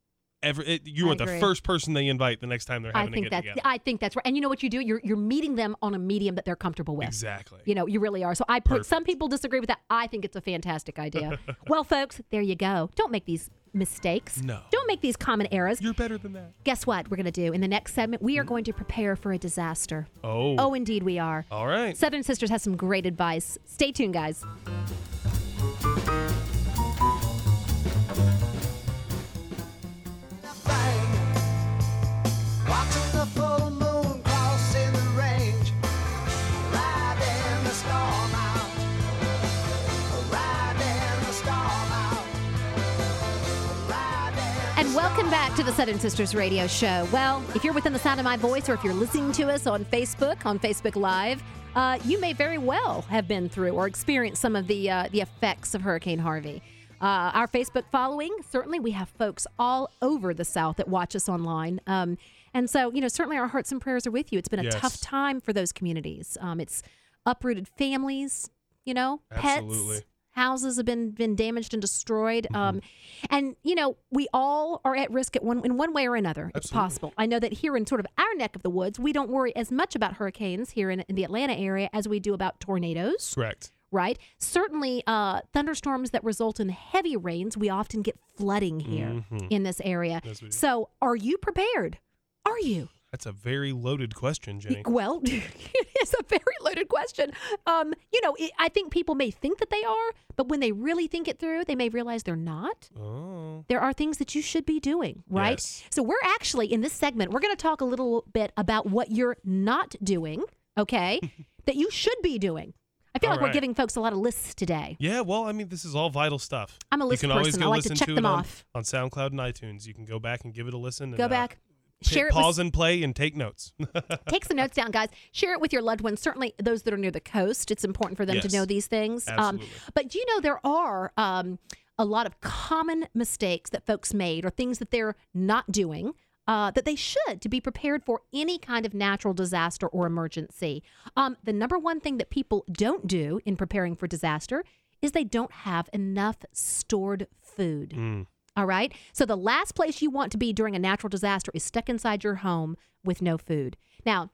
every. It, you I are the first person they invite the next time they're I having think to get that's together. I think that's right. And you know what you do? You're you're meeting them on a medium that they're comfortable with. exactly. You know, you really are. So I put some people disagree with that. I think it's a fantastic idea. *laughs* well, folks, there you go. Don't make these mistakes. No. Don't make these common errors. You're better than that. Guess what we're going to do? In the next segment, we are going to prepare for a disaster. Oh. Oh, indeed we are. All right. Southern Sisters has some great advice. Stay tuned, guys. Welcome back to the Southern Sisters Radio Show. Well, if you're within the sound of my voice or if you're listening to us on Facebook, on Facebook Live, uh, you may very well have been through or experienced some of the uh, the effects of Hurricane Harvey. Uh, our Facebook following, certainly we have folks all over the South that watch us online. Um, and so, you know, certainly our hearts and prayers are with you. It's been a Yes. tough time for those communities. Um, it's uprooted families, you know, Absolutely. pets, houses have been been damaged and destroyed. Mm-hmm. Um, and you know, we all are at risk at one in one way or another. It's possible. I know that here in sort of our neck of the woods, we don't worry as much about hurricanes here in, in the Atlanta area as we do about tornadoes Correct. right? Certainly, uh, thunderstorms that result in heavy rains, we often get flooding here in this area. So, are you prepared? Are you? That's a very loaded question, Jenny. Well, *laughs* it is a very loaded question. Um, you know, it, I think people may think that they are, but when they really think it through, they may realize they're not. Oh. There are things that you should be doing, right? Yes. So, we're actually in this segment, we're going to talk a little bit about what you're not doing, okay, *laughs* that you should be doing. I feel All like we're giving folks a lot of lists today. Yeah, well, I mean, this is all vital stuff. I'm a list you can always person. go I like to listen check to them it on, off. on SoundCloud and iTunes. You can go back and give it a listen. Go and, uh, back, share it. pause With, and play and take notes. *laughs* take some notes down, guys. Share it with your loved ones. Certainly, those that are near the coast. It's important for them to know these things. Um, but do you know there are um, a lot of common mistakes that folks made, or things that they're not doing. Uh, that they should to be prepared for any kind of natural disaster or emergency. Um, the number one thing that people don't do in preparing for disaster is they don't have enough stored food. Mm. All right. So the last place you want to be during a natural disaster is stuck inside your home with no food. Now,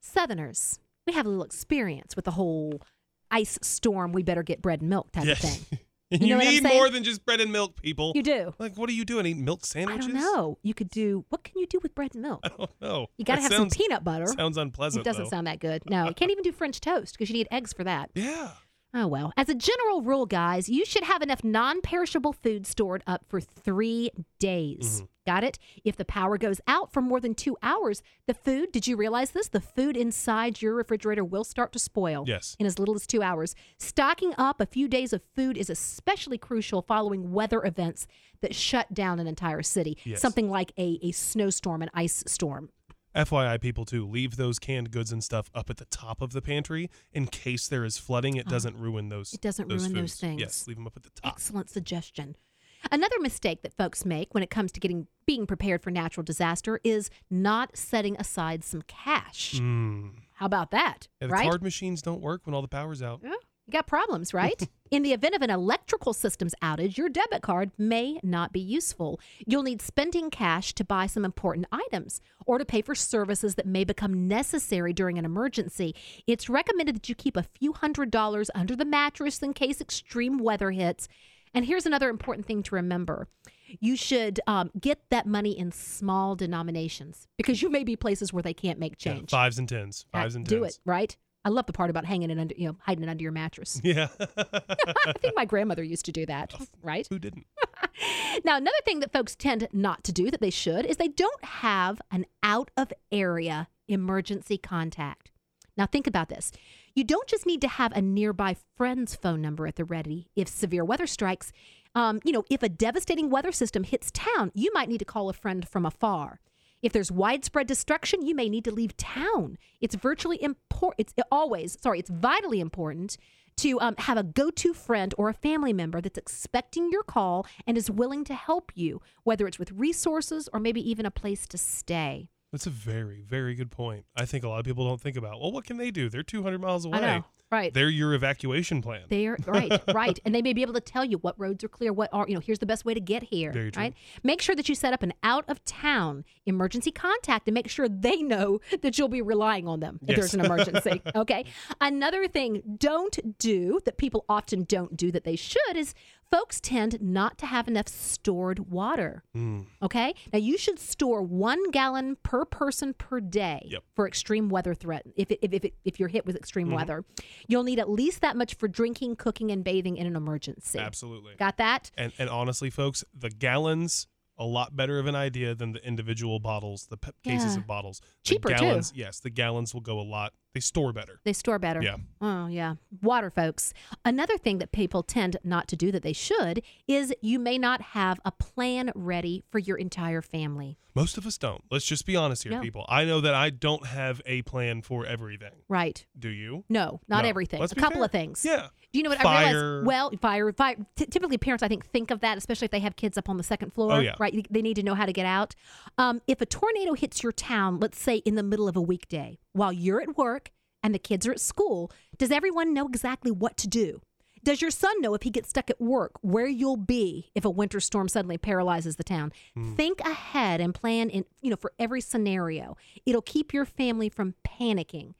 Southerners, we have a little experience with the whole ice storm, we better get bread and milk type of thing. *laughs* You you, need more than just bread and milk, people. You do. Like, what are you doing? Eat milk sandwiches? I don't know. You could do, what can you do with bread and milk? *laughs* I don't know. You got to That have sounds, some peanut butter. Sounds unpleasant. It doesn't though. sound that good. No, you can't *laughs* even do French toast because you need eggs for that. Yeah. Oh, well. As a general rule, guys, you should have enough non perishable food stored up for three days. Mm-hmm. Got it? If the power goes out for more than two hours, the food, did you realize this? The food inside your refrigerator will start to spoil Yes. in as little as two hours. Stocking up a few days of food is especially crucial following weather events that shut down an entire city. Yes. Something like a, a snowstorm, an ice storm. FYI, people too, leave those canned goods and stuff up at the top of the pantry in case there is flooding. It doesn't ruin those. It doesn't those ruin those things. Yes, leave them up at the top. Excellent suggestion. Another mistake that folks make when it comes to getting being prepared for natural disaster is not setting aside some cash. Mm. How about that? Yeah, the right? card machines don't work when all the power's out. Yeah, you got problems, right? *laughs* In the event of an electrical systems outage, your debit card may not be useful. You'll need spending cash to buy some important items or to pay for services that may become necessary during an emergency. It's recommended that you keep a few hundred dollars under the mattress in case extreme weather hits. And here's another important thing to remember. You should um, get that money in small denominations because you may be places where they can't make Yeah, change. fives and tens. Uh, Fives and tens. do it, right? I love the part about hanging it under, you know, hiding it under your mattress. *laughs* Yeah. *laughs* I think my grandmother used to do that, right? Who didn't? *laughs* Now, another thing that folks tend not to do that they should is they don't have an out of area emergency contact. Now, think about this. You don't just need to have a nearby friend's phone number at the ready if severe weather strikes. Um, you know, if a devastating weather system hits town, you might need to call a friend from afar. If there's widespread destruction, you may need to leave town. It's virtually important. It's always, sorry, it's vitally important to um, have a go to friend or a family member that's expecting your call and is willing to help you, whether it's with resources or maybe even a place to stay. That's a very, very good point. I think a lot of people don't think about, well, what can they do? They're 200 miles away. I know, right? They're your evacuation plan. They're right, *laughs* right, and they may be able to tell you what roads are clear, what are you know. Here's the best way to get here. Very true. Right. Make sure that you set up an out of town emergency contact and make sure they know *laughs* that you'll be relying on them if Yes. there's an *laughs* emergency. okay. Another thing, don't do that people often don't do that they should is folks tend not to have enough stored water. Mm. Okay. Now you should store one gallon per person per day Yep. for extreme weather threat. If it, if if, it, if you're hit with extreme Mm-hmm. weather, you'll need at least that much for drinking, cooking, and bathing in an emergency. Absolutely. Got that? And, and honestly, folks, the gallons a lot better of an idea than the individual bottles, the pe- cases of bottles. The Cheaper, too. Yes, the gallons will go a lot. They store better. They store better. Yeah. Oh, yeah. Water, folks. Another thing that people tend not to do that they should is you may not have a plan ready for your entire family. Most of us don't. Let's just be honest here, No. people. I know that I don't have a plan for everything. Right. Do you? No, not No. everything. Let's a couple fair. of things. Yeah. Do you know what I realize? Well, fire, fire. T- typically, parents, I think, think of that, especially if they have kids up on the second floor. Oh, yeah. Right? They need to know how to get out. Um, if a tornado hits your town, let's say in the middle of a weekday, while you're at work and the kids are at school, does everyone know exactly what to do? Does your son know if he gets stuck at work where you'll be if a winter storm suddenly paralyzes the town? Hmm. Think ahead and plan in you know for every scenario. It'll keep your family from panicking.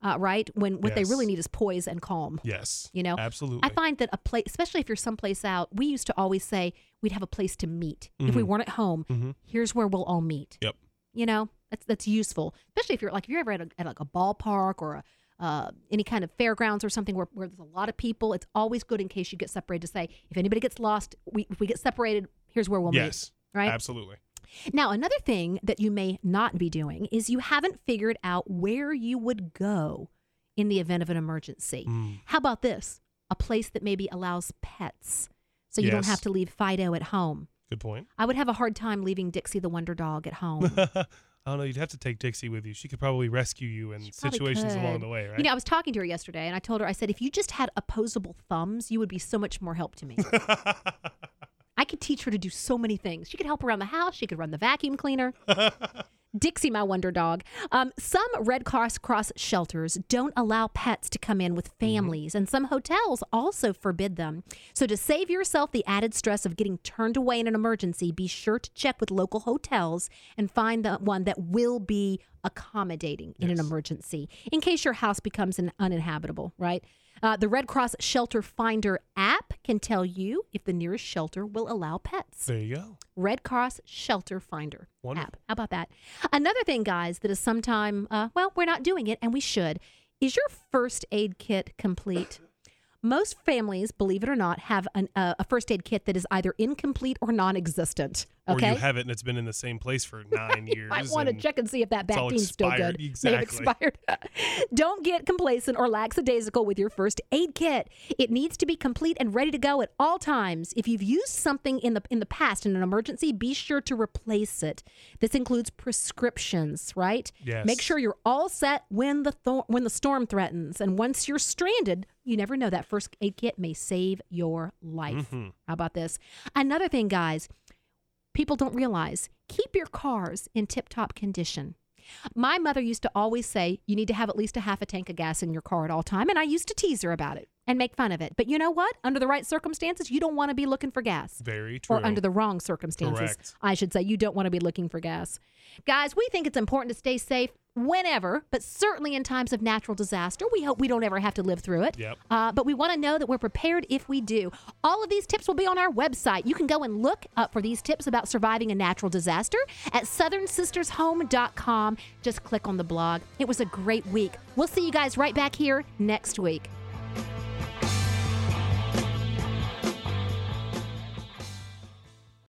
Uh, right when what they really need is poise and calm. Yes. You know, Absolutely. I find that a place, especially if you're someplace out, we used to always say we'd have a place to meet. If we mm-hmm. weren't at home, mm-hmm. here's where we'll all meet. Yep. You know, that's that's useful, especially if you're like if you're ever at, a, at like a ballpark or a, uh, any kind of fairgrounds or something where, where there's a lot of people. It's always good in case you get separated to say if anybody gets lost, we if we get separated, here's where we'll meet. yes. meet. Right. Absolutely. Now, another thing that you may not be doing is you haven't figured out where you would go in the event of an emergency. Mm. How about this? A place that maybe allows pets so you don't have to leave Fido at home. Good point. I would have a hard time leaving Dixie the Wonder Dog at home. *laughs* I don't know. You'd have to take Dixie with you. She could probably rescue you in situations along the way, right? You know, I was talking to her yesterday and I told her, I said, if you just had opposable thumbs, you would be so much more help to me. *laughs* I could teach her to do so many things. She could help around the house. She could run the vacuum cleaner. *laughs* Dixie, my wonder dog. Um, some Red Cross Cross shelters don't allow pets to come in with families, and some hotels also forbid them. So, to save yourself the added stress of getting turned away in an emergency, be sure to check with local hotels and find the one that will be accommodating in an emergency in case your house becomes an uninhabitable, right? Uh, the Red Cross Shelter Finder app can tell you if the nearest shelter will allow pets. there you go. Red Cross Shelter Finder Wonderful. app. How about that? Another thing, guys, that is sometime, uh, well, we're not doing it and we should. Is your first aid kit complete? *coughs* Most families, believe it or not, have an, uh, a first aid kit that is either incomplete or non existent. Okay. Or you have it and it's been in the same place for *laughs* nine years. I want to check and see if that vaccine's still good. good. May have expired. *laughs* Don't get complacent or lackadaisical with your first aid kit. It needs to be complete and ready to go at all times. If you've used something in the in the past in an emergency, be sure to replace it. This includes prescriptions, right? Yes. Make sure you're all set when the thor- when the storm threatens, and once you're stranded, you never know that first aid kit may save your life. Mm-hmm. How about this? Another thing, guys people don't realize keep your cars in tip top condition. My mother used to always say you need to have at least a half a tank of gas in your car at all time and I used to tease her about it and make fun of it. But you know what? Under the right circumstances, you don't want to be looking for gas. Very true. Or under the wrong circumstances, Correct. I should say, you don't want to be looking for gas. Guys, we think it's important to stay safe whenever, but certainly in times of natural disaster. We hope we don't ever have to live through it. Yep. Uh, but we want to know that we're prepared if we do. All of these tips will be on our website. You can go and look up for these tips about surviving a natural disaster at southernsistershome.com. Just click on the blog. It was a great week. We'll see you guys right back here next week.